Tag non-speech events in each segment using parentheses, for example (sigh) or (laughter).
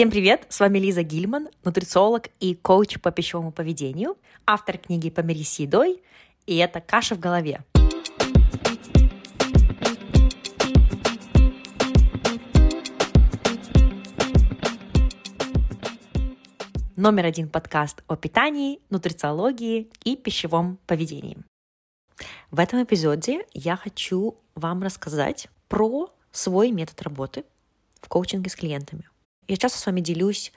Всем привет! С вами Лиза Гильман, нутрициолог и коуч по пищевому поведению, автор книги «Помирись с едой», и это «Каша в голове». Номер один подкаст о питании, нутрициологии и пищевом поведении. В этом эпизоде я хочу вам рассказать про свой метод работы в коучинге с клиентами – я часто с вами делюсь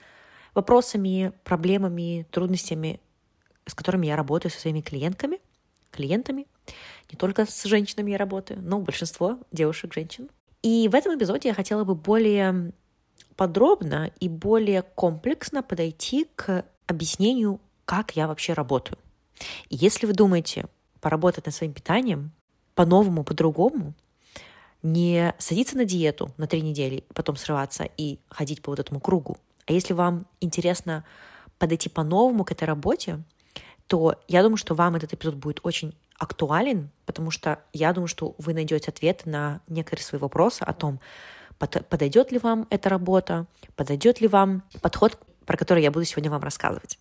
вопросами, проблемами, трудностями, с которыми я работаю со своими клиентками, клиентами. Не только с женщинами я работаю, но большинство девушек, женщин. И в этом эпизоде я хотела бы более подробно и более комплексно подойти к объяснению, как я вообще работаю. И если вы думаете поработать над своим питанием по-новому, по-другому, не садиться на диету на три недели, потом срываться и ходить по вот этому кругу. А если вам интересно подойти по-новому к этой работе, то я думаю, что вам этот эпизод будет очень актуален, потому что я думаю, что вы найдете ответ на некоторые свои вопросы о том, подойдет ли вам эта работа, подойдет ли вам подход, про который я буду сегодня вам рассказывать.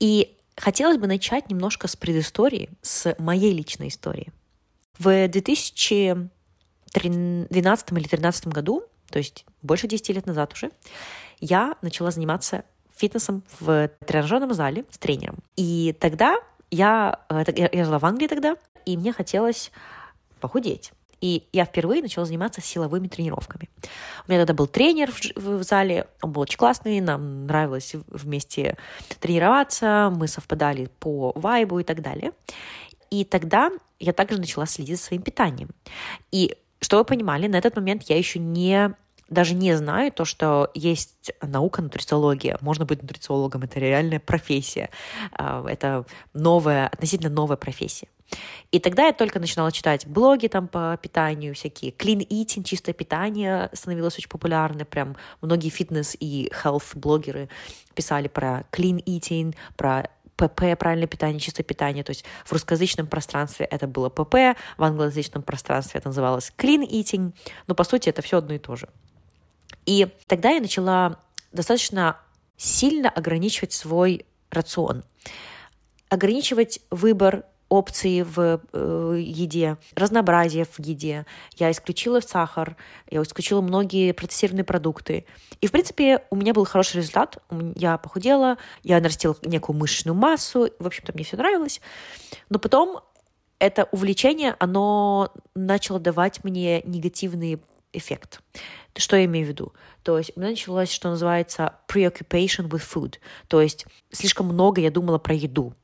И хотелось бы начать немножко с предыстории, с моей личной истории. В 2000 2012 или 2013 году, то есть больше 10 лет назад уже, я начала заниматься фитнесом в тренажерном зале с тренером. И тогда я, э, я жила в Англии тогда, и мне хотелось похудеть. И я впервые начала заниматься силовыми тренировками. У меня тогда был тренер в зале, он был очень классный, нам нравилось вместе тренироваться, мы совпадали по вайбу и так далее. И тогда я также начала следить за своим питанием. И что вы понимали, на этот момент я еще не даже не знаю то, что есть наука нутрициология. Можно быть нутрициологом, это реальная профессия. А, это новая, относительно новая профессия. И тогда я только начинала читать блоги там по питанию, всякие clean eating, чистое питание становилось очень популярным. Прям многие фитнес и health блогеры писали про clean eating, про ПП, правильное питание, чистое питание. То есть в русскоязычном пространстве это было ПП, в англоязычном пространстве это называлось clean eating. Но по сути это все одно и то же. И тогда я начала достаточно сильно ограничивать свой рацион, ограничивать выбор опции в э, еде, разнообразие в еде. Я исключила сахар, я исключила многие процессированные продукты. И, в принципе, у меня был хороший результат. Я похудела, я нарастила некую мышечную массу. В общем-то, мне все нравилось. Но потом это увлечение, оно начало давать мне негативный эффект. Что я имею в виду? То есть у меня началось, что называется preoccupation with food. То есть слишком много я думала про еду.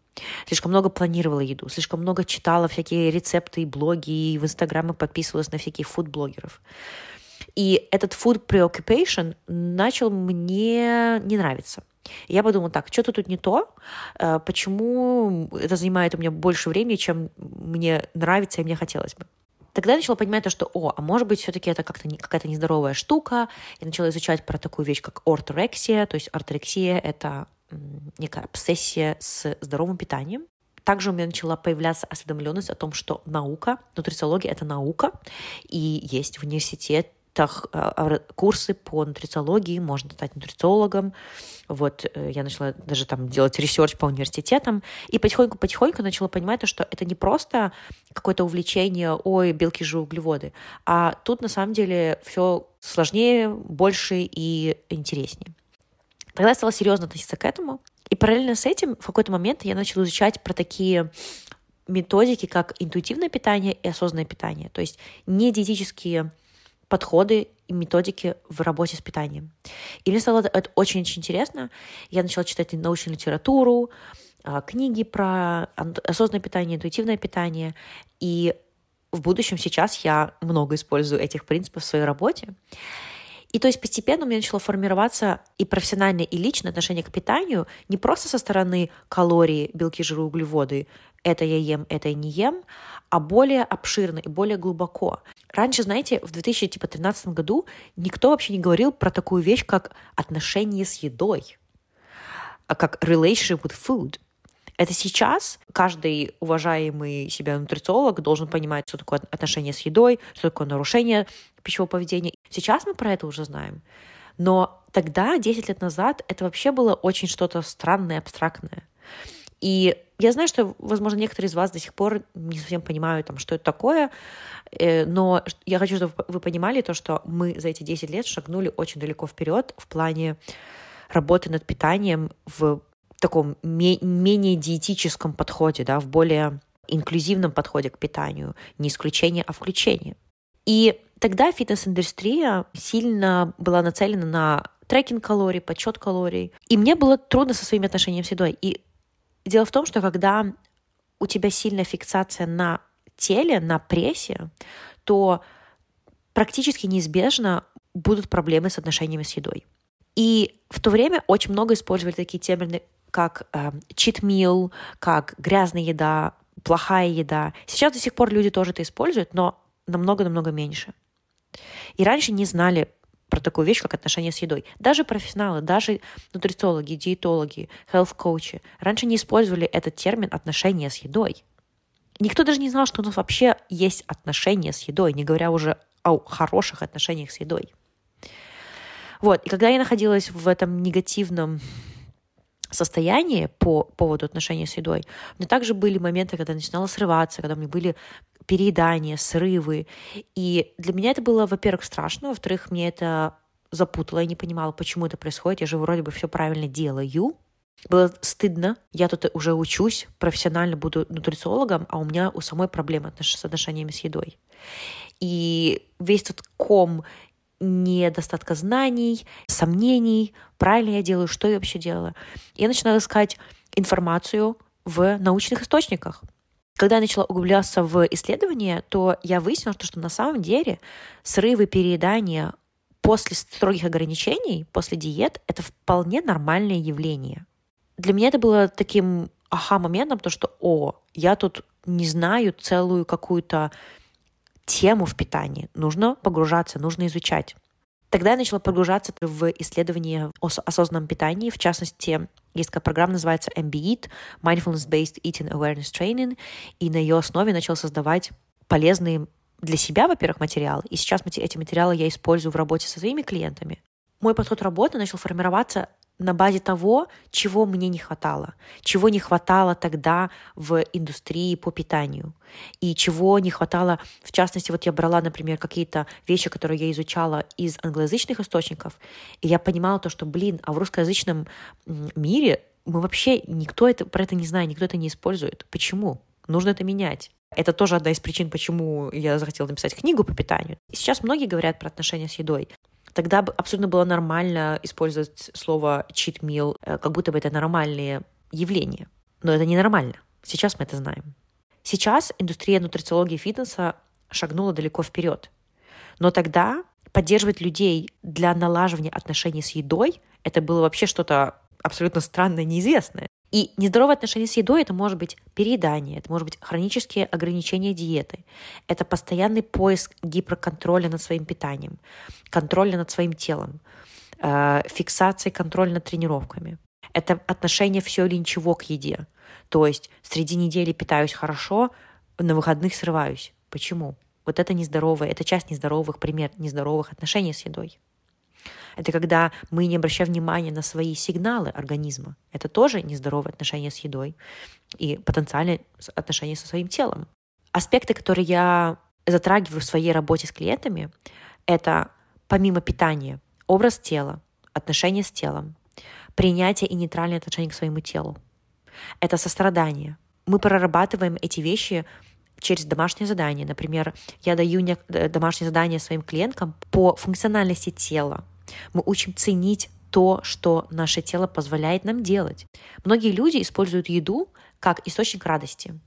Слишком много планировала еду, слишком много читала всякие рецепты и блоги, и в Инстаграме подписывалась на всяких фуд-блогеров. И этот food preoccupation начал мне не нравиться. я подумала, так, что-то тут не то, э, почему это занимает у меня больше времени, чем мне нравится и мне хотелось бы. Тогда я начала понимать то, что, о, а может быть, все-таки это как-то не, какая-то нездоровая штука. Я начала изучать про такую вещь, как орторексия. То есть орторексия — это некая обсессия с здоровым питанием. Также у меня начала появляться осведомленность о том, что наука, нутрициология — это наука, и есть в университетах а, курсы по нутрициологии, можно стать нутрициологом. Вот э, я начала даже там делать research по университетам, и потихоньку-потихоньку начала понимать, то, что это не просто какое-то увлечение, ой, белки же углеводы, а тут на самом деле все сложнее, больше и интереснее. Тогда я стала серьезно относиться к этому. И параллельно с этим в какой-то момент я начала изучать про такие методики, как интуитивное питание и осознанное питание. То есть не диетические подходы и методики в работе с питанием. И мне стало это очень-очень интересно. Я начала читать научную литературу, а, книги про осознанное питание, интуитивное питание. И в будущем сейчас я много использую этих принципов в своей работе. И то есть постепенно у меня начало формироваться и профессиональное, и личное отношение к питанию не просто со стороны калорий, белки, жиры, углеводы, это я ем, это я не ем, а более обширно и более глубоко. Раньше, знаете, в 2013 типа, году никто вообще не говорил про такую вещь, как отношение с едой, а как relationship with food. Это сейчас каждый уважаемый себя нутрициолог должен понимать, что такое отношение с едой, что такое нарушение пищевого поведения. Сейчас мы про это уже знаем. Но тогда, 10 лет назад, это вообще было очень что-то странное, абстрактное. И я знаю, что, возможно, некоторые из вас до сих пор не совсем понимают, там, что это такое, э, но я хочу, чтобы вы понимали то, что мы за эти 10 лет шагнули очень далеко вперед в плане работы над питанием в таком менее диетическом подходе, да, в более инклюзивном подходе к питанию, не исключение, а включение. И тогда фитнес-индустрия сильно была нацелена на трекинг калорий, подсчет калорий. И мне было трудно со своими отношениями с едой. И дело в том, что когда у тебя сильная фиксация на теле, на прессе, то практически неизбежно будут проблемы с отношениями с едой. И в то время очень много использовали такие термины, как э, meal, как грязная еда, плохая еда. Сейчас до сих пор люди тоже это используют, но намного-намного меньше. И раньше не знали про такую вещь, как отношения с едой. Даже профессионалы, даже нутрициологи, диетологи, health-коучи раньше не использовали этот термин «отношения с едой». Никто даже не знал, что у нас вообще есть отношения с едой, не говоря уже о хороших отношениях с едой. Вот, и когда я находилась в этом негативном состоянии по поводу отношений с едой. Меня также были моменты, когда я начинала срываться, когда у меня были переедания, срывы. И для меня это было, во-первых, страшно, во-вторых, мне это запутало, я не понимала, почему это происходит. Я же вроде бы все правильно делаю. Было стыдно. Я тут уже учусь, профессионально буду нутрициологом, а у меня у самой проблемы с отношениями с едой. И весь тот ком недостатка знаний, сомнений, правильно я делаю, что я вообще делаю. Я начинала искать информацию в научных источниках. Когда я начала углубляться в исследования, то я выяснила, что на самом деле срывы, переедания после строгих ограничений, после диет, это вполне нормальное явление. Для меня это было таким аха-моментом, то что, о, я тут не знаю целую какую-то тему в питании. Нужно погружаться, нужно изучать. Тогда я начала погружаться в исследования о осознанном питании. В частности, есть такая программа, называется MBEAT, Mindfulness-Based Eating Awareness Training, и на ее основе начала создавать полезные для себя, во-первых, материалы. И сейчас эти материалы я использую в работе со своими клиентами. Мой подход работы начал формироваться на базе того, чего мне не хватало, чего не хватало тогда в индустрии по питанию, и чего не хватало, в частности, вот я брала, например, какие-то вещи, которые я изучала из англоязычных источников, и я понимала то, что, блин, а в русскоязычном мире мы вообще, никто это, про это не знает, никто это не использует. Почему? Нужно это менять. Это тоже одна из причин, почему я захотела написать книгу по питанию. Сейчас многие говорят про отношения с едой. Тогда абсолютно было нормально использовать слово cheat meal, э, как будто бы это нормальные явления. Но это ненормально. Сейчас мы это знаем. Сейчас индустрия нутрициологии и фитнеса шагнула далеко вперед. Но тогда поддерживать людей для налаживания отношений с едой это было вообще что-то абсолютно странное, неизвестное. И нездоровое отношение с едой это может быть переедание, это может быть хронические ограничения диеты, это постоянный поиск гиперконтроля над своим питанием, контроля над своим телом, э, фиксация контроля над тренировками. Это отношение все или ничего к еде. То есть среди недели питаюсь хорошо, на выходных срываюсь. Почему? Вот это нездоровое, это часть нездоровых, пример нездоровых отношений с едой. Это когда мы не обращаем внимания на свои сигналы организма. Это тоже нездоровое отношение с едой и потенциальное отношение со своим телом. Аспекты, которые я затрагиваю в своей работе с клиентами, это помимо питания, образ тела, отношения с телом, принятие и нейтральное отношение к своему телу. Это сострадание. Мы прорабатываем эти вещи через домашнее задание. Например, я даю э, домашнее задание своим клиенткам по функциональности тела, мы учим ценить то, что наше тело позволяет нам делать. Многие люди используют еду как источник радости.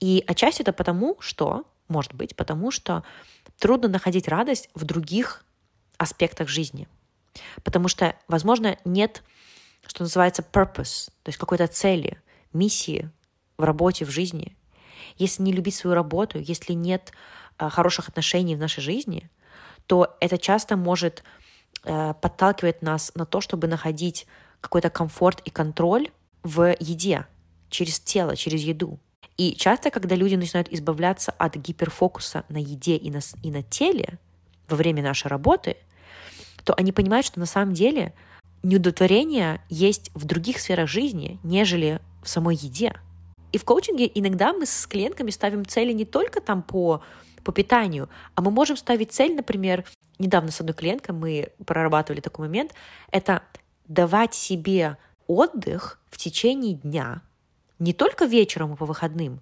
И отчасти это потому, что, может быть, потому что трудно находить радость в других аспектах жизни. Потому что, возможно, нет, что называется, purpose, то есть какой-то цели, миссии в работе, в жизни. Если не любить свою работу, если нет э, хороших отношений в нашей жизни, то это часто может подталкивает нас на то, чтобы находить какой-то комфорт и контроль в еде, через тело, через еду. И часто, когда люди начинают избавляться от гиперфокуса на еде и на, и на теле во время нашей работы, то они понимают, что на самом деле неудовлетворение есть в других сферах жизни, нежели в самой еде. И в коучинге иногда мы с клиентками ставим цели не только там по, по питанию, а мы можем ставить цель, например, недавно с одной клиенткой мы прорабатывали такой момент, это давать себе отдых в течение дня, не только вечером и по выходным,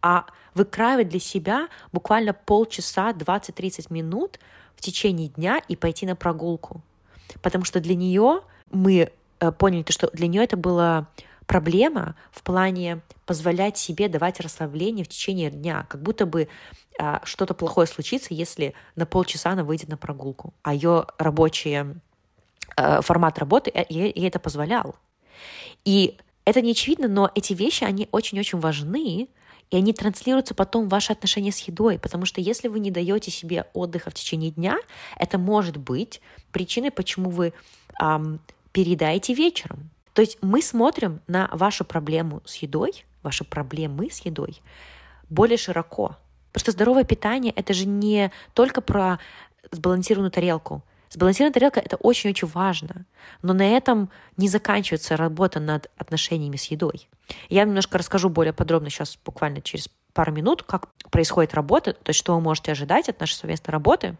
а выкраивать для себя буквально полчаса, 20-30 минут в течение дня и пойти на прогулку. Потому что для нее мы э, поняли, что для нее это была проблема в плане позволять себе давать расслабление в течение дня, как будто бы что-то плохое случится, если на полчаса она выйдет на прогулку, а ее рабочий а, формат работы э, ей, это позволял. И это не очевидно, но эти вещи, они очень-очень важны, и они транслируются потом в ваши отношения с едой, потому что если вы не даете себе отдыха в течение дня, это может быть причиной, почему вы эм, переедаете вечером. То есть мы смотрим на вашу проблему с едой, ваши проблемы с едой более широко. Потому что здоровое питание — это же не только про сбалансированную тарелку. Сбалансированная тарелка — это очень-очень важно. Но на этом не заканчивается работа над отношениями с едой. Я немножко расскажу более подробно сейчас, буквально через пару минут, как происходит работа, то есть что вы можете ожидать от нашей совместной работы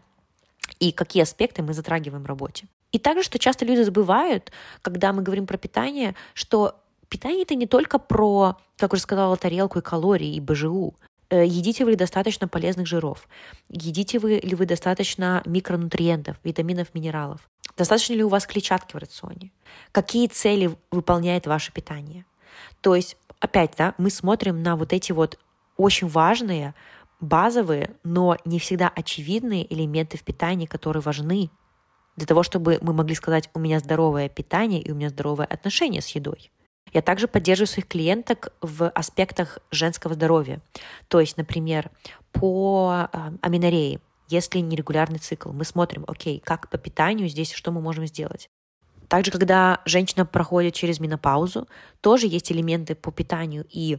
и какие аспекты мы затрагиваем в работе. И также, что часто люди забывают, когда мы говорим про питание, что питание это не только про, как уже сказала, тарелку и калории, и БЖУ. Э, едите вы достаточно полезных жиров? Едите вы ли вы достаточно микронутриентов, витаминов, минералов? Достаточно ли у вас клетчатки в рационе? Какие цели выполняет ваше питание? То есть, опять, да, мы смотрим на вот эти вот очень важные, базовые, но не всегда очевидные элементы в питании, которые важны для того, чтобы мы могли сказать, у меня здоровое питание и у меня здоровое отношение с едой. Я также поддерживаю своих клиенток в аспектах женского здоровья. То есть, например, по э, аминореи, если нерегулярный цикл, мы смотрим, окей, как по питанию здесь, что мы можем сделать. Также, когда женщина проходит через менопаузу, тоже есть элементы по питанию и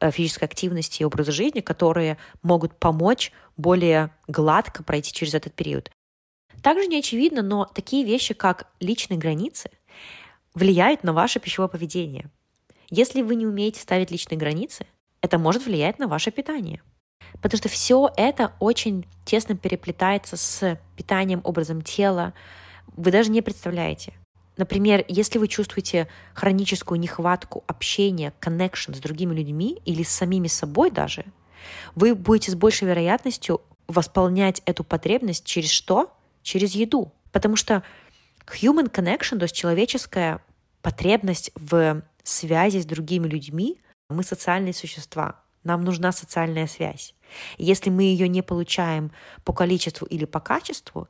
э, физической активности и образа жизни, которые могут помочь более гладко пройти через этот период. Также не очевидно, но такие вещи, как личные границы, влияют на ваше пищевое поведение. Если вы не умеете ставить личные границы, это может влиять на ваше питание. Потому что все это очень тесно переплетается с питанием, образом тела. Вы даже не представляете. Например, если вы чувствуете хроническую нехватку общения, connection с другими людьми или с самими собой даже, вы будете с большей вероятностью восполнять эту потребность через что? Через еду. Потому что human connection, то есть человеческая потребность в связи с другими людьми, мы социальные существа, нам нужна социальная связь. Если мы ее не получаем по количеству или по качеству,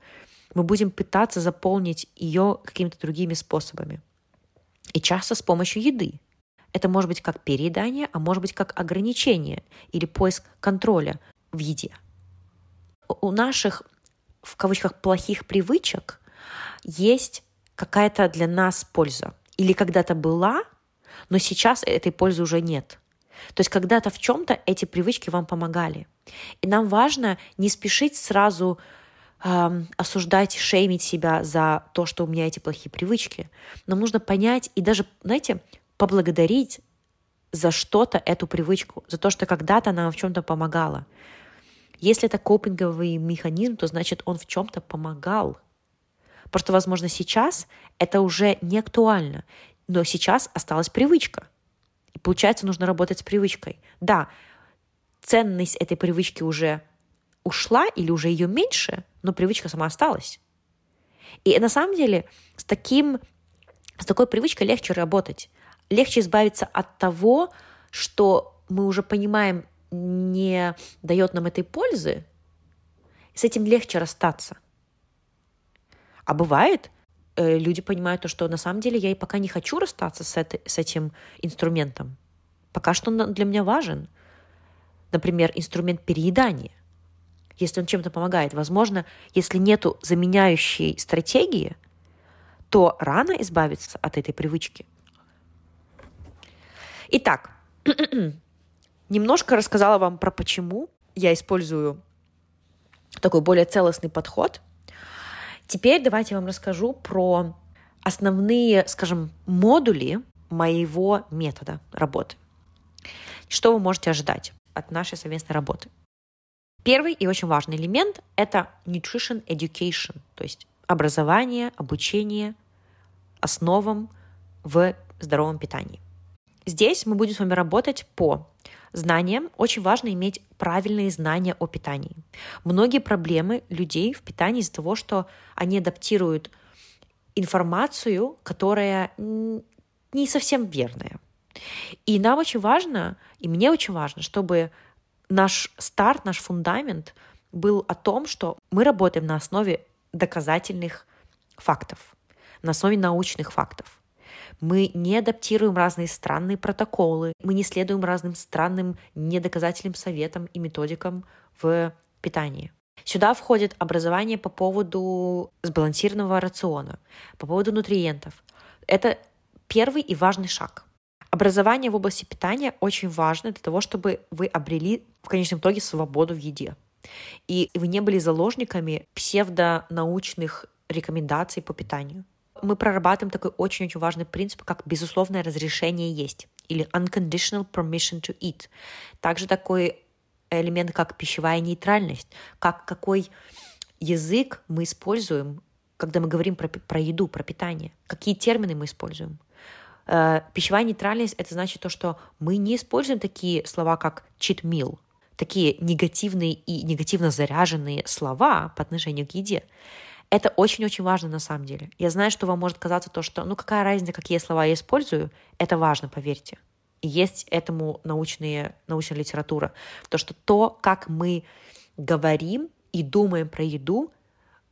мы будем пытаться заполнить ее какими-то другими способами. И часто с помощью еды. Это может быть как переедание, а может быть как ограничение или поиск контроля в еде. У наших, в кавычках, плохих привычек есть какая-то для нас польза. Или когда-то была, но сейчас этой пользы уже нет. То есть когда-то в чем-то эти привычки вам помогали. И нам важно не спешить сразу осуждать, шеймить себя за то, что у меня эти плохие привычки. Нам нужно понять и даже, знаете, поблагодарить за что-то эту привычку, за то, что когда-то она в чем-то помогала. Если это копинговый механизм, то значит он в чем-то помогал. Просто, возможно, сейчас это уже не актуально, но сейчас осталась привычка. И получается, нужно работать с привычкой. Да, ценность этой привычки уже ушла или уже ее меньше, но привычка сама осталась. И на самом деле с, таким, с такой привычкой легче работать. Легче избавиться от того, что мы уже понимаем, не дает нам этой пользы, с этим легче расстаться. А бывает, э, люди понимают то, что на самом деле я и пока не хочу расстаться с, этой, с этим инструментом. Пока что он для меня важен. Например, инструмент переедания – если он чем-то помогает. Возможно, если нету заменяющей стратегии, то рано избавиться от этой привычки. Итак, (clears throat) немножко рассказала вам про почему я использую такой более целостный подход. Теперь давайте я вам расскажу про основные, скажем, модули моего метода работы. Что вы можете ожидать от нашей совместной работы? Первый и очень важный элемент – это nutrition education, то есть образование, обучение основам в здоровом питании. Здесь мы будем с вами работать по знаниям. Очень важно иметь правильные знания о питании. Многие проблемы людей в питании из-за того, что они адаптируют информацию, которая не совсем верная. И нам очень важно, и мне очень важно, чтобы наш старт, наш фундамент был о том, что мы работаем на основе доказательных фактов, на основе научных фактов. Мы не адаптируем разные странные протоколы, мы не следуем разным странным недоказательным советам и методикам в питании. Сюда входит образование по поводу сбалансированного рациона, по поводу нутриентов. Это первый и важный шаг. Образование в области питания очень важно для того, чтобы вы обрели в конечном итоге свободу в еде. И вы не были заложниками псевдонаучных рекомендаций по питанию. Мы прорабатываем такой очень-очень важный принцип, как безусловное разрешение есть или unconditional permission to eat. Также такой элемент, как пищевая нейтральность, как какой язык мы используем, когда мы говорим про, про еду, про питание, какие термины мы используем. Э, пищевая нейтральность — это значит то, что мы не используем такие слова, как cheat meal, такие негативные и негативно заряженные слова по отношению к еде. Это очень-очень важно на самом деле. Я знаю, что вам может казаться то, что ну какая разница, какие слова я использую, это важно, поверьте. И есть этому научные, научная литература. То, что то, как мы говорим и думаем про еду,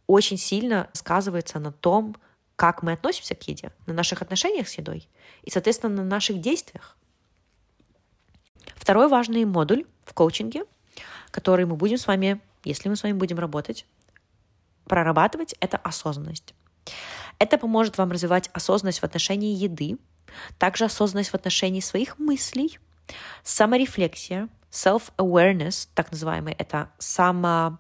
очень сильно сказывается на том, как мы относимся к еде, на наших отношениях с едой и, соответственно, на наших действиях. Второй важный модуль в коучинге, который мы будем с вами, если мы с вами будем работать, прорабатывать, это осознанность. Это поможет вам развивать осознанность в отношении еды, также осознанность в отношении своих мыслей, саморефлексия, self-awareness, так называемый, это само,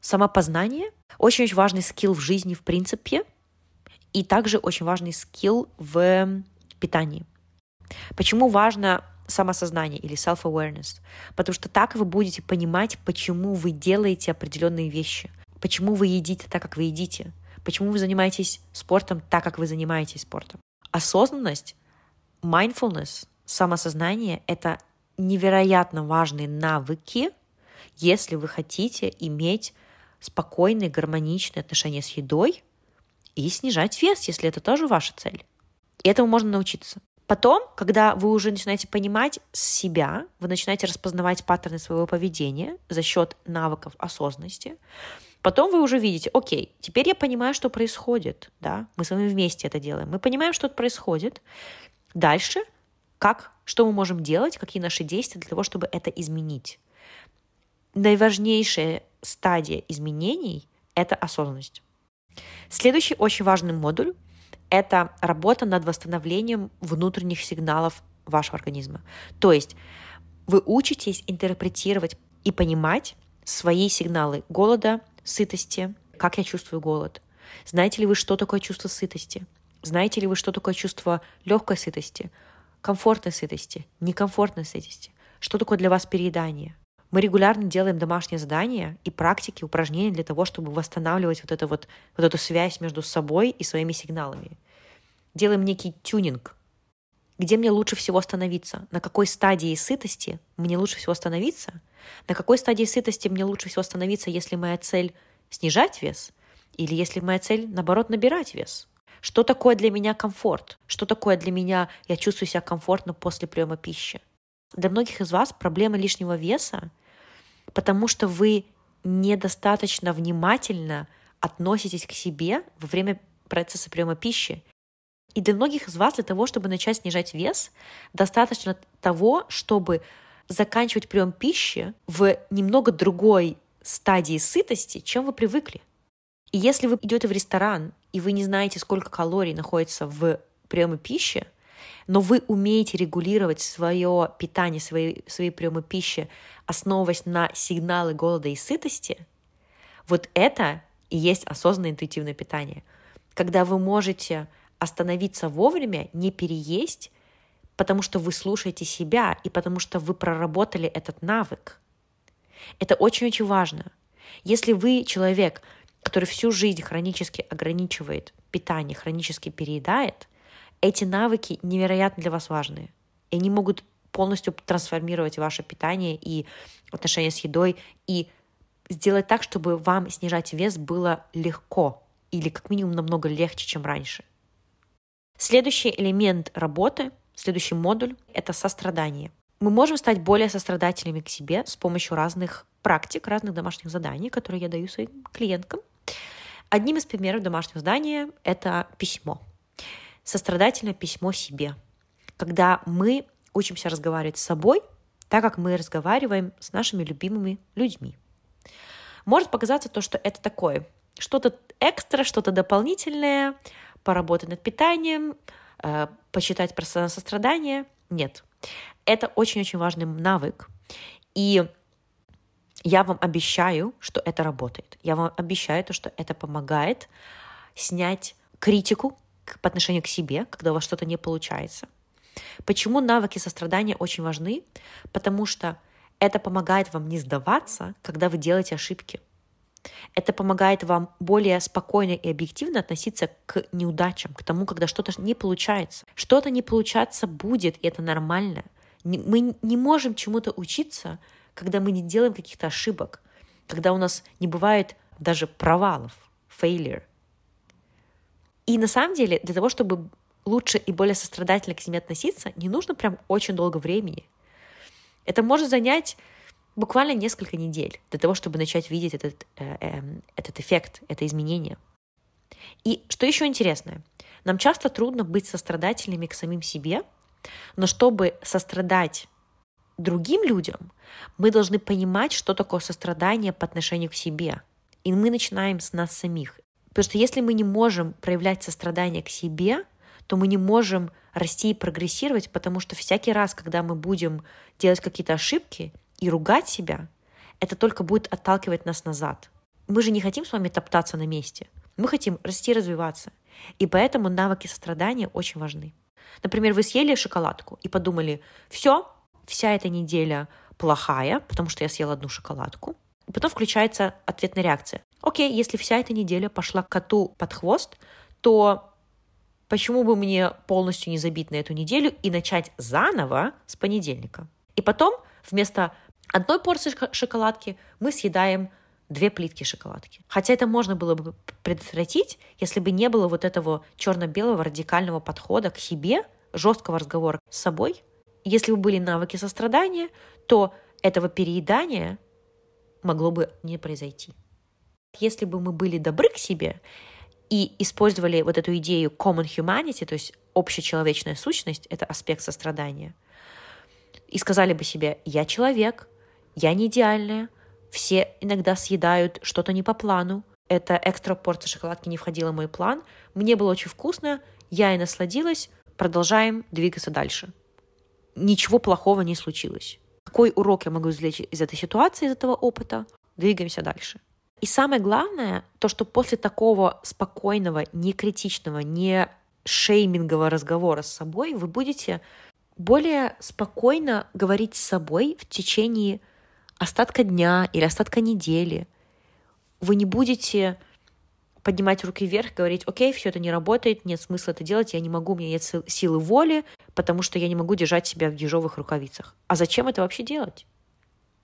самопознание, очень-очень важный скилл в жизни в принципе, и также очень важный скилл в питании. Почему важно самосознание или self-awareness? Потому что так вы будете понимать, почему вы делаете определенные вещи, почему вы едите так, как вы едите, почему вы занимаетесь спортом так, как вы занимаетесь спортом. Осознанность, mindfulness, самосознание — это невероятно важные навыки, если вы хотите иметь спокойные, гармоничные отношения с едой и снижать вес, если это тоже ваша цель. И этому можно научиться. Потом, когда вы уже начинаете понимать себя, вы начинаете распознавать паттерны своего поведения за счет навыков осознанности, потом вы уже видите, окей, теперь я понимаю, что происходит, да, мы с вами вместе это делаем, мы понимаем, что происходит. Дальше, как, что мы можем делать, какие наши действия для того, чтобы это изменить. Наиважнейшая стадия изменений — это осознанность. Следующий очень важный модуль — это работа над восстановлением внутренних сигналов вашего организма. То есть вы учитесь интерпретировать и понимать свои сигналы голода, сытости, как я чувствую голод. Знаете ли вы, что такое чувство сытости? Знаете ли вы, что такое чувство легкой сытости, комфортной сытости, некомфортной сытости? Что такое для вас переедание? Мы регулярно делаем домашние задания и практики, упражнения для того, чтобы восстанавливать вот, это вот, вот эту связь между собой и своими сигналами. Делаем некий тюнинг. Где мне лучше всего остановиться? На какой стадии сытости мне лучше всего остановиться? На какой стадии сытости мне лучше всего остановиться, если моя цель снижать вес? Или если моя цель, наоборот, набирать вес? Что такое для меня комфорт? Что такое для меня я чувствую себя комфортно после приема пищи? Для многих из вас проблема лишнего веса, потому что вы недостаточно внимательно относитесь к себе во время процесса приема пищи. И для многих из вас для того, чтобы начать снижать вес, достаточно того, чтобы заканчивать прием пищи в немного другой стадии сытости, чем вы привыкли. И если вы идете в ресторан, и вы не знаете, сколько калорий находится в приеме пищи, но вы умеете регулировать свое питание, свои, свои приемы пищи, основываясь на сигналы голода и сытости, вот это и есть осознанное интуитивное питание. Когда вы можете остановиться вовремя, не переесть, потому что вы слушаете себя и потому что вы проработали этот навык. Это очень-очень важно. Если вы человек, который всю жизнь хронически ограничивает питание, хронически переедает, эти навыки невероятно для вас важны. И они могут полностью трансформировать ваше питание и отношения с едой, и сделать так, чтобы вам снижать вес было легко или как минимум намного легче, чем раньше. Следующий элемент работы, следующий модуль — это сострадание. Мы можем стать более сострадательными к себе с помощью разных практик, разных домашних заданий, которые я даю своим клиенткам. Одним из примеров домашнего задания — это письмо. Сострадательное письмо себе. Когда мы учимся разговаривать с собой, так как мы разговариваем с нашими любимыми людьми. Может показаться то, что это такое, что-то экстра, что-то дополнительное, поработать над питанием, э, почитать про сострадание. Нет. Это очень-очень важный навык. И я вам обещаю, что это работает. Я вам обещаю то, что это помогает снять критику по отношению к себе, когда у вас что-то не получается. Почему навыки сострадания очень важны? Потому что это помогает вам не сдаваться, когда вы делаете ошибки. Это помогает вам более спокойно и объективно относиться к неудачам, к тому, когда что-то не получается. Что-то не получаться будет, и это нормально. Мы не можем чему-то учиться, когда мы не делаем каких-то ошибок, когда у нас не бывает даже провалов, failure. И на самом деле для того, чтобы лучше и более сострадательно к себе относиться, не нужно прям очень долго времени. Это может занять буквально несколько недель для того, чтобы начать видеть этот, э, э, этот эффект, это изменение. И что еще интересное, нам часто трудно быть сострадательными к самим себе, но чтобы сострадать другим людям, мы должны понимать, что такое сострадание по отношению к себе. И мы начинаем с нас самих. Потому что если мы не можем проявлять сострадание к себе, то мы не можем расти и прогрессировать, потому что всякий раз, когда мы будем делать какие-то ошибки и ругать себя, это только будет отталкивать нас назад. Мы же не хотим с вами топтаться на месте. Мы хотим расти и развиваться. И поэтому навыки сострадания очень важны. Например, вы съели шоколадку и подумали, все, вся эта неделя плохая, потому что я съела одну шоколадку. И потом включается ответная реакция. Окей, если вся эта неделя пошла коту под хвост, то Почему бы мне полностью не забить на эту неделю и начать заново с понедельника? И потом вместо одной порции шоколадки мы съедаем две плитки шоколадки. Хотя это можно было бы предотвратить, если бы не было вот этого черно-белого радикального подхода к себе, жесткого разговора с собой. Если бы были навыки сострадания, то этого переедания могло бы не произойти. Если бы мы были добры к себе и использовали вот эту идею common humanity, то есть общечеловечная сущность, это аспект сострадания, и сказали бы себе, я человек, я не идеальная, все иногда съедают что-то не по плану, эта экстра порция шоколадки не входила в мой план, мне было очень вкусно, я и насладилась, продолжаем двигаться дальше. Ничего плохого не случилось. Какой урок я могу извлечь из этой ситуации, из этого опыта? Двигаемся дальше. И самое главное, то, что после такого спокойного, не критичного, не шеймингового разговора с собой вы будете более спокойно говорить с собой в течение остатка дня или остатка недели. Вы не будете поднимать руки вверх, говорить, окей, все это не работает, нет смысла это делать, я не могу, у меня нет силы воли, потому что я не могу держать себя в ежовых рукавицах. А зачем это вообще делать?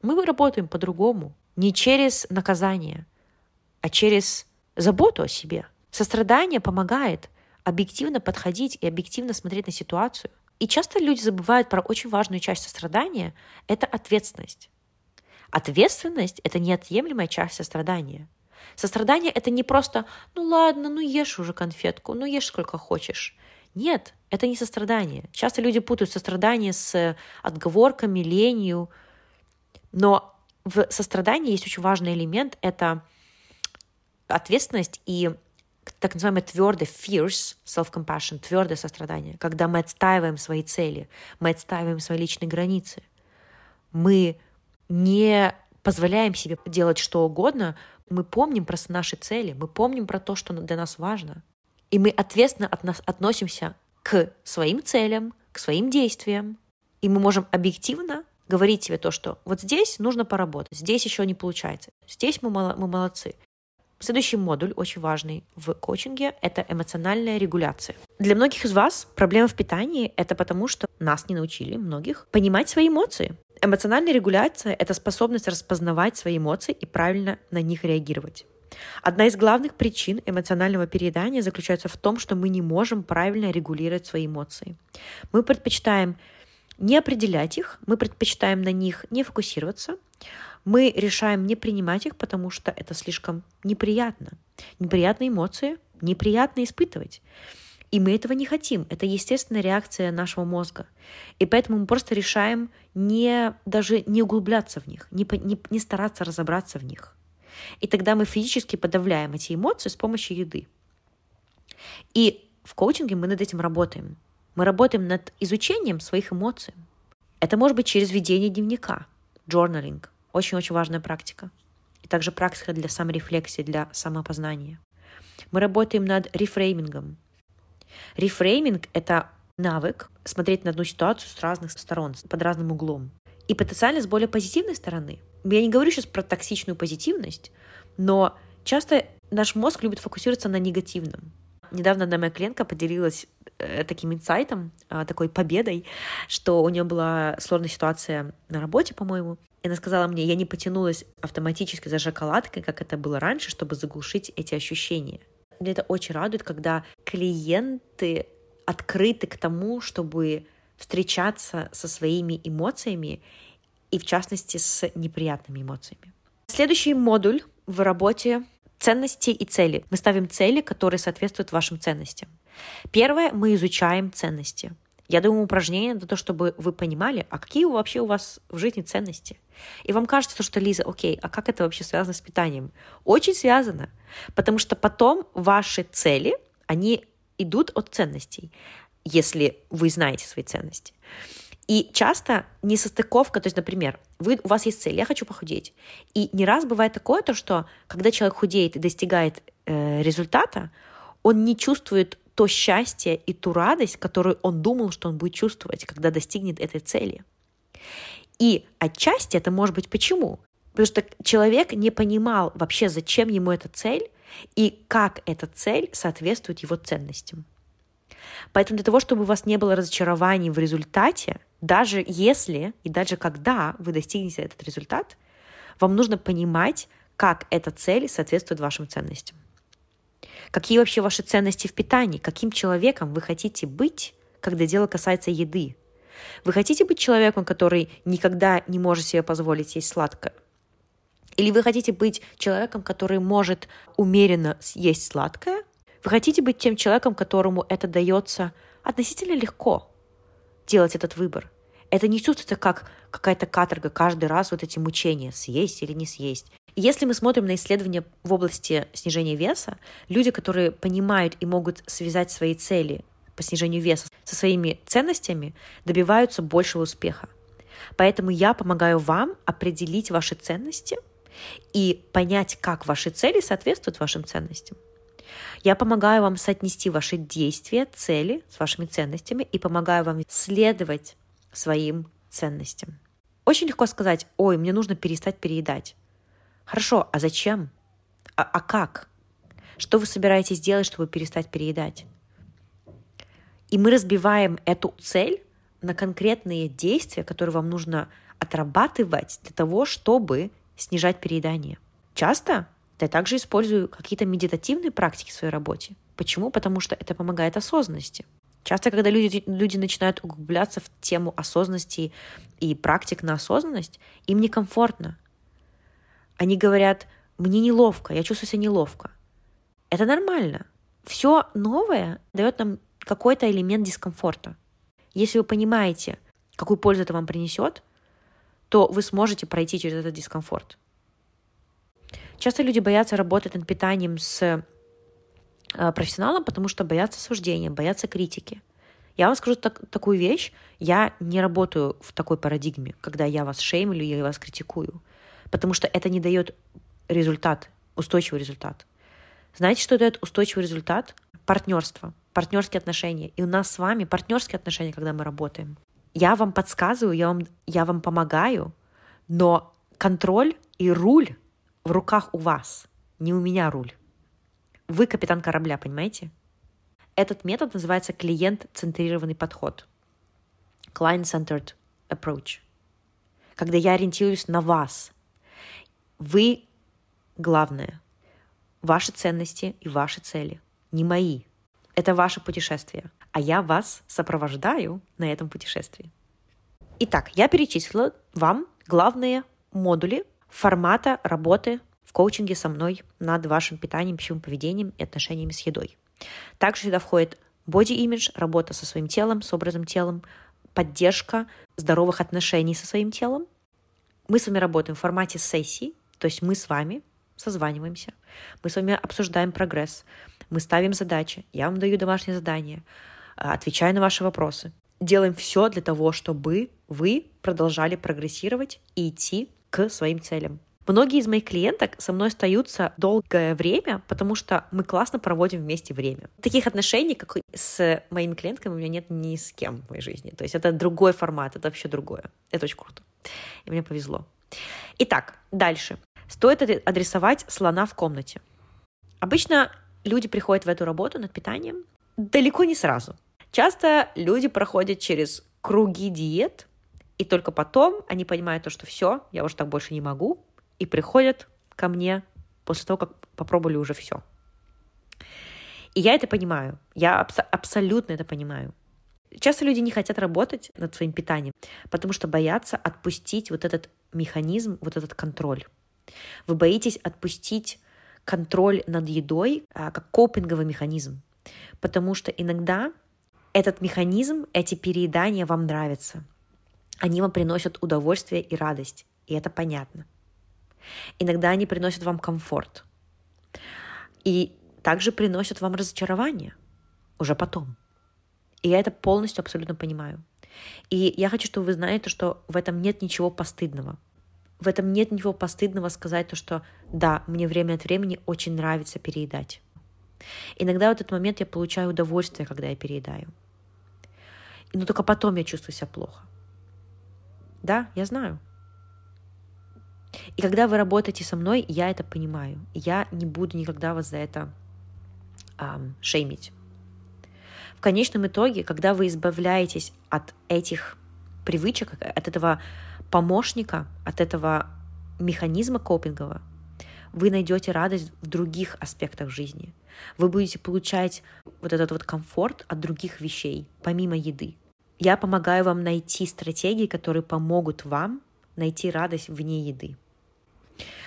Мы работаем по-другому. Не через наказание, а через заботу о себе. Сострадание помогает объективно подходить и объективно смотреть на ситуацию. И часто люди забывают про очень важную часть сострадания – это ответственность. Ответственность – это неотъемлемая часть сострадания. Сострадание – это не просто «ну ладно, ну ешь уже конфетку, ну ешь сколько хочешь». Нет, это не сострадание. Часто люди путают сострадание с отговорками, ленью. Но в сострадании есть очень важный элемент – это ответственность и так называемый твердый fierce self-compassion, твердое сострадание, когда мы отстаиваем свои цели, мы отстаиваем свои личные границы. Мы не позволяем себе делать что угодно, мы помним про наши цели, мы помним про то, что для нас важно. И мы ответственно от нас относимся к своим целям, к своим действиям. И мы можем объективно говорить себе то, что вот здесь нужно поработать, здесь еще не получается, здесь мы, мало, мы молодцы. Следующий модуль, очень важный в коучинге, это эмоциональная регуляция. Для многих из вас проблема в питании — это потому, что нас не научили, многих, понимать свои эмоции. Эмоциональная регуляция — это способность распознавать свои эмоции и правильно на них реагировать. Одна из главных причин эмоционального переедания заключается в том, что мы не можем правильно регулировать свои эмоции. Мы предпочитаем не определять их, мы предпочитаем на них не фокусироваться, мы решаем не принимать их, потому что это слишком неприятно. Неприятные эмоции неприятно испытывать. И мы этого не хотим. Это естественная реакция нашего мозга. И поэтому мы просто решаем не, даже не углубляться в них, не, не, не стараться разобраться в них. И тогда мы физически подавляем эти эмоции с помощью еды. И в коучинге мы над этим работаем. Мы работаем над изучением своих эмоций. Это может быть через ведение дневника, journaling, очень-очень важная практика. И также практика для саморефлексии, для самопознания. Мы работаем над рефреймингом. Рефрейминг — это навык смотреть на одну ситуацию с разных сторон, под разным углом. И потенциально с более позитивной стороны. Я не говорю сейчас про токсичную позитивность, но часто наш мозг любит фокусироваться на негативном. Недавно одна моя клиентка поделилась э, таким инсайтом, э, такой победой, что у нее была сложная ситуация на работе, по-моему, и она сказала мне, я не потянулась автоматически за шоколадкой, как это было раньше, чтобы заглушить эти ощущения. Мне это очень радует, когда клиенты открыты к тому, чтобы встречаться со своими эмоциями и, в частности, с неприятными эмоциями. Следующий модуль в работе ценности и цели. Мы ставим цели, которые соответствуют вашим ценностям. Первое, мы изучаем ценности. Я думаю, упражнение для того, чтобы вы понимали, а какие вообще у вас в жизни ценности. И вам кажется, что, Лиза, окей, а как это вообще связано с питанием? Очень связано, потому что потом ваши цели, они идут от ценностей, если вы знаете свои ценности. И часто несостыковка, то есть, например, вы, у вас есть цель, я хочу похудеть. И не раз бывает такое, то, что когда человек худеет и достигает э, результата, он не чувствует то счастье и ту радость, которую он думал, что он будет чувствовать, когда достигнет этой цели. И отчасти это может быть почему? Потому что человек не понимал вообще, зачем ему эта цель и как эта цель соответствует его ценностям. Поэтому для того, чтобы у вас не было разочарований в результате, даже если и даже когда вы достигнете этот результат, вам нужно понимать, как эта цель соответствует вашим ценностям. Какие вообще ваши ценности в питании? Каким человеком вы хотите быть, когда дело касается еды? Вы хотите быть человеком, который никогда не может себе позволить есть сладкое? Или вы хотите быть человеком, который может умеренно есть сладкое? Вы хотите быть тем человеком, которому это дается относительно легко делать этот выбор? Это не чувствуется как какая-то каторга каждый раз, вот эти мучения, съесть или не съесть. Если мы смотрим на исследования в области снижения веса, люди, которые понимают и могут связать свои цели по снижению веса со своими ценностями, добиваются большего успеха. Поэтому я помогаю вам определить ваши ценности и понять, как ваши цели соответствуют вашим ценностям. Я помогаю вам соотнести ваши действия, цели с вашими ценностями и помогаю вам следовать своим ценностям. Очень легко сказать, ой, мне нужно перестать переедать. Хорошо, а зачем? А, а как? Что вы собираетесь делать, чтобы перестать переедать? И мы разбиваем эту цель на конкретные действия, которые вам нужно отрабатывать для того, чтобы снижать переедание. Часто я также использую какие-то медитативные практики в своей работе. Почему? Потому что это помогает осознанности. Часто, когда люди, люди начинают углубляться в тему осознанности и практик на осознанность, им некомфортно. Они говорят, мне неловко, я чувствую себя неловко. Это нормально. Все новое дает нам какой-то элемент дискомфорта. Если вы понимаете, какую пользу это вам принесет, то вы сможете пройти через этот дискомфорт. Часто люди боятся работать над питанием с Э, профессионалом, потому что боятся суждения, боятся критики. Я вам скажу так, такую вещь, я не работаю в такой парадигме, когда я вас шеймлю, я вас критикую, потому что это не дает результат устойчивый результат. Знаете, что дает устойчивый результат? Партнерство, партнерские отношения. И у нас с вами партнерские отношения, когда мы работаем. Я вам подсказываю, я вам, я вам помогаю, но контроль и руль в руках у вас, не у меня руль. Вы капитан корабля, понимаете? Этот метод называется клиент-центрированный подход. Client-centered approach. Когда я ориентируюсь на вас. Вы главное. Ваши ценности и ваши цели. Не мои. Это ваше путешествие. А я вас сопровождаю на этом путешествии. Итак, я перечислила вам главные модули формата работы в коучинге со мной над вашим питанием, пищевым поведением и отношениями с едой. Также сюда входит image, работа со своим телом, с образом телом, поддержка здоровых отношений со своим телом. Мы с вами работаем в формате сессий, то есть мы с вами созваниваемся, мы с вами обсуждаем прогресс, мы ставим задачи, я вам даю домашнее задание, а, отвечаю на ваши вопросы. Делаем все для того, чтобы вы продолжали прогрессировать и идти к своим целям. Многие из моих клиенток со мной остаются долгое время, потому что мы классно проводим вместе время. Таких отношений, как с моими клиентками, у меня нет ни с кем в моей жизни. То есть это другой формат, это вообще другое. Это очень круто. И мне повезло. Итак, дальше. Стоит адресовать слона в комнате. Обычно люди приходят в эту работу над питанием далеко не сразу. Часто люди проходят через круги диет, и только потом они понимают то, что все, я уже так больше не могу, и приходят ко мне после того, как попробовали уже все. И я это понимаю, я абс- абсолютно это понимаю. Часто люди не хотят работать над своим питанием, потому что боятся отпустить вот этот механизм, вот этот контроль. Вы боитесь отпустить контроль над едой а, как копинговый механизм, потому что иногда этот механизм, эти переедания вам нравятся. Они вам приносят удовольствие и радость, и это понятно. Иногда они приносят вам комфорт. И также приносят вам разочарование уже потом. И я это полностью абсолютно понимаю. И я хочу, чтобы вы знаете, что в этом нет ничего постыдного. В этом нет ничего постыдного сказать то, что да, мне время от времени очень нравится переедать. Иногда в этот момент я получаю удовольствие, когда я переедаю. Но только потом я чувствую себя плохо. Да, я знаю. И когда вы работаете со мной, я это понимаю. Я не буду никогда вас за это эм, шеймить. Конечном итоге, когда вы избавляетесь от этих привычек, от этого помощника, от этого механизма копингового, вы найдете радость в других аспектах жизни. Вы будете получать вот этот вот комфорт от других вещей, помимо еды. Я помогаю вам найти стратегии, которые помогут вам найти радость вне еды.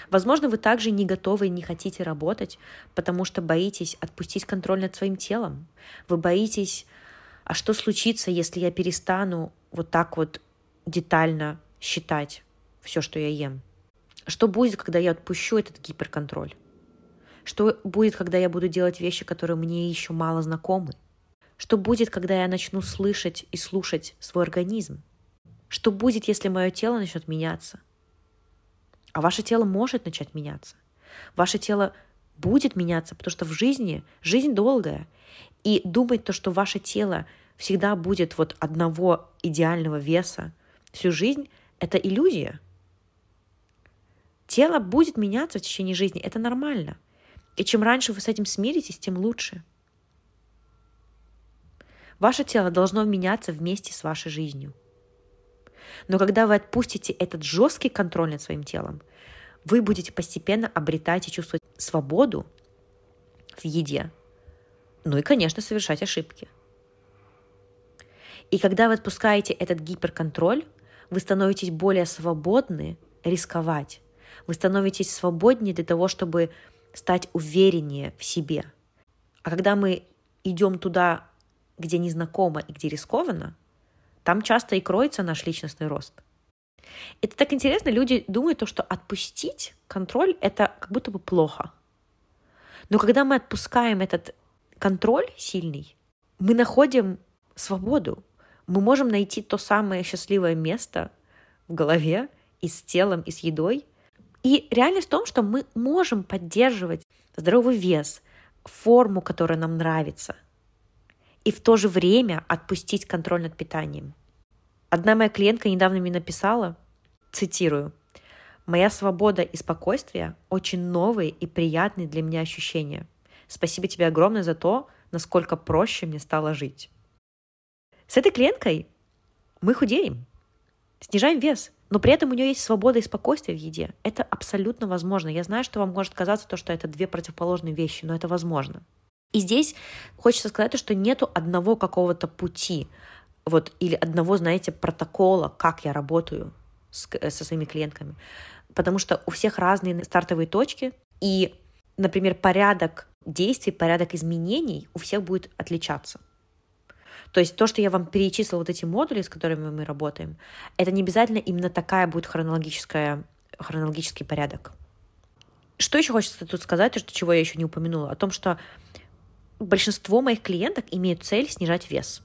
Возможно, вы также не готовы и не хотите работать, потому что боитесь отпустить контроль над своим телом. Вы боитесь, а что случится, если я перестану вот так вот детально считать все, что я ем? Что будет, когда я отпущу этот гиперконтроль? Что будет, когда я буду делать вещи, которые мне еще мало знакомы? Что будет, когда я начну слышать и слушать свой организм? Что будет, если мое тело начнет меняться? А ваше тело может начать меняться. Ваше тело будет меняться, потому что в жизни жизнь долгая. И думать то, что ваше тело всегда будет вот одного идеального веса всю жизнь, это иллюзия. Тело будет меняться в течение жизни, это нормально. И чем раньше вы с этим смиритесь, тем лучше. Ваше тело должно меняться вместе с вашей жизнью – но когда вы отпустите этот жесткий контроль над своим телом, вы будете постепенно обретать и чувствовать свободу в еде. Ну и, конечно, совершать ошибки. И когда вы отпускаете этот гиперконтроль, вы становитесь более свободны рисковать. Вы становитесь свободнее для того, чтобы стать увереннее в себе. А когда мы идем туда, где незнакомо и где рискованно, там часто и кроется наш личностный рост. Это так интересно, люди думают, то, что отпустить контроль — это как будто бы плохо. Но когда мы отпускаем этот контроль сильный, мы находим свободу. Мы можем найти то самое счастливое место в голове и с телом, и с едой, И реальность в том, что мы можем поддерживать здоровый вес, форму, которая нам нравится, и в то же время отпустить контроль над питанием. Одна моя клиентка недавно мне написала, цитирую, «Моя свобода и спокойствие – очень новые и приятные для меня ощущения. Спасибо тебе огромное за то, насколько проще мне стало жить». С этой клиенткой мы худеем, снижаем вес, но при этом у нее есть свобода и спокойствие в еде. Это абсолютно возможно. Я знаю, что вам может казаться то, что это две противоположные вещи, но это возможно. И здесь хочется сказать, что нету одного какого-то пути, вот, или одного, знаете, протокола, как я работаю с, э, со своими клиентками. Потому что у всех разные стартовые точки, и, например, порядок действий, порядок изменений у всех будет отличаться. То есть то, что я вам перечислила, вот эти модули, с которыми мы работаем, это не обязательно именно такая будет хронологическая, хронологический порядок. Что еще хочется тут сказать, то, что, чего я еще не упомянула, о том, что большинство моих клиенток имеют цель снижать вес.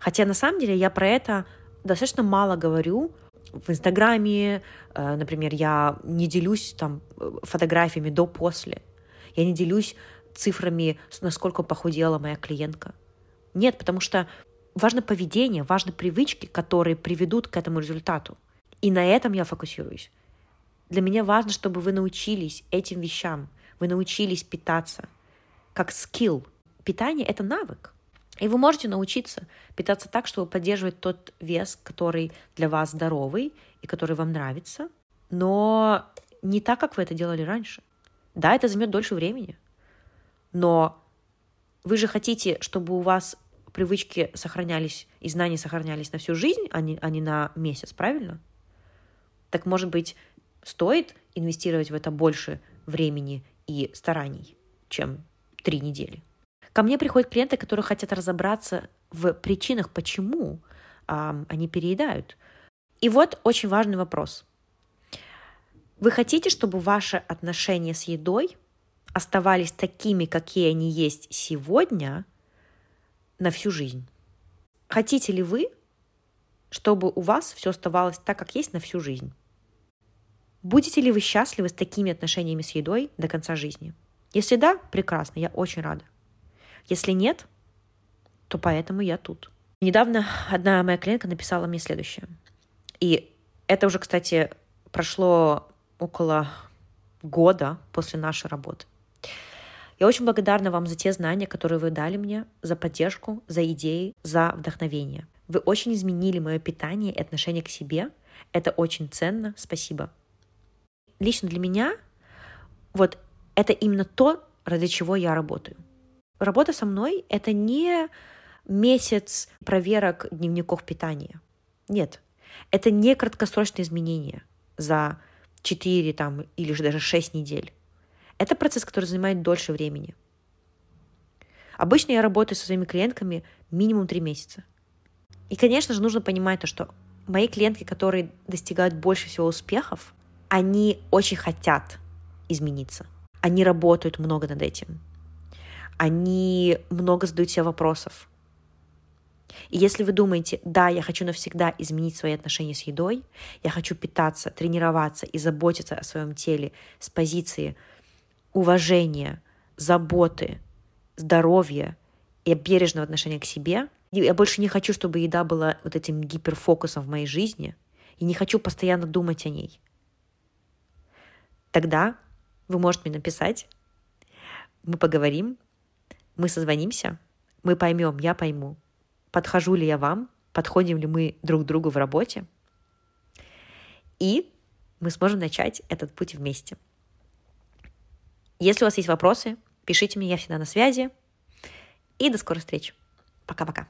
Хотя на самом деле я про это достаточно мало говорю в Инстаграме, э, например, я не делюсь там фотографиями до-после, я не делюсь цифрами, насколько похудела моя клиентка. Нет, потому что важно поведение, важны привычки, которые приведут к этому результату. И на этом я фокусируюсь. Для меня важно, чтобы вы научились этим вещам, вы научились питаться как скилл. Питание — это навык. И вы можете научиться питаться так, чтобы поддерживать тот вес, который для вас здоровый и который вам нравится, но не так, как вы это делали раньше. Да, это займет дольше времени, но вы же хотите, чтобы у вас привычки сохранялись и знания сохранялись на всю жизнь, а не, а не на месяц, правильно? Так, может быть, стоит инвестировать в это больше времени и стараний, чем три недели? Ко мне приходят клиенты, которые хотят разобраться в причинах, почему а, они переедают. И вот очень важный вопрос. Вы хотите, чтобы ваши отношения с едой оставались такими, какие они есть сегодня – на всю жизнь. Хотите ли вы, чтобы у вас все оставалось так, как есть на всю жизнь? Будете ли вы счастливы с такими отношениями с едой до конца жизни? Если да, прекрасно, я очень рада. Если нет, то поэтому я тут. Недавно одна моя клиентка написала мне следующее. И это уже, кстати, прошло около года после нашей работы. Я очень благодарна вам за те знания, которые вы дали мне, за поддержку, за идеи, за вдохновение. Вы очень изменили мое питание и отношение к себе. Это очень ценно. Спасибо. Лично для меня вот это именно то, ради чего я работаю. Работа со мной — это не месяц проверок дневников питания. Нет, это не краткосрочные изменения за 4 там, или же даже 6 недель. Это процесс, который занимает дольше времени. Обычно я работаю со своими клиентками минимум три месяца. И, конечно же, нужно понимать то, что мои клиентки, которые достигают больше всего успехов, они очень хотят измениться. Они работают много над этим. Они много задают себе вопросов. И если вы думаете, да, я хочу навсегда изменить свои отношения с едой, я хочу питаться, тренироваться и заботиться о своем теле с позиции уважения, заботы, здоровья и бережного отношения к себе. Я больше не хочу, чтобы еда была вот этим гиперфокусом в моей жизни, и не хочу постоянно думать о ней. Тогда вы можете мне написать, мы поговорим, мы созвонимся, мы поймем, я пойму, подхожу ли я вам, подходим ли мы друг другу в работе, и мы сможем начать этот путь вместе. Если у вас есть вопросы, пишите мне, я всегда на связи. И до скорых встреч. Пока-пока.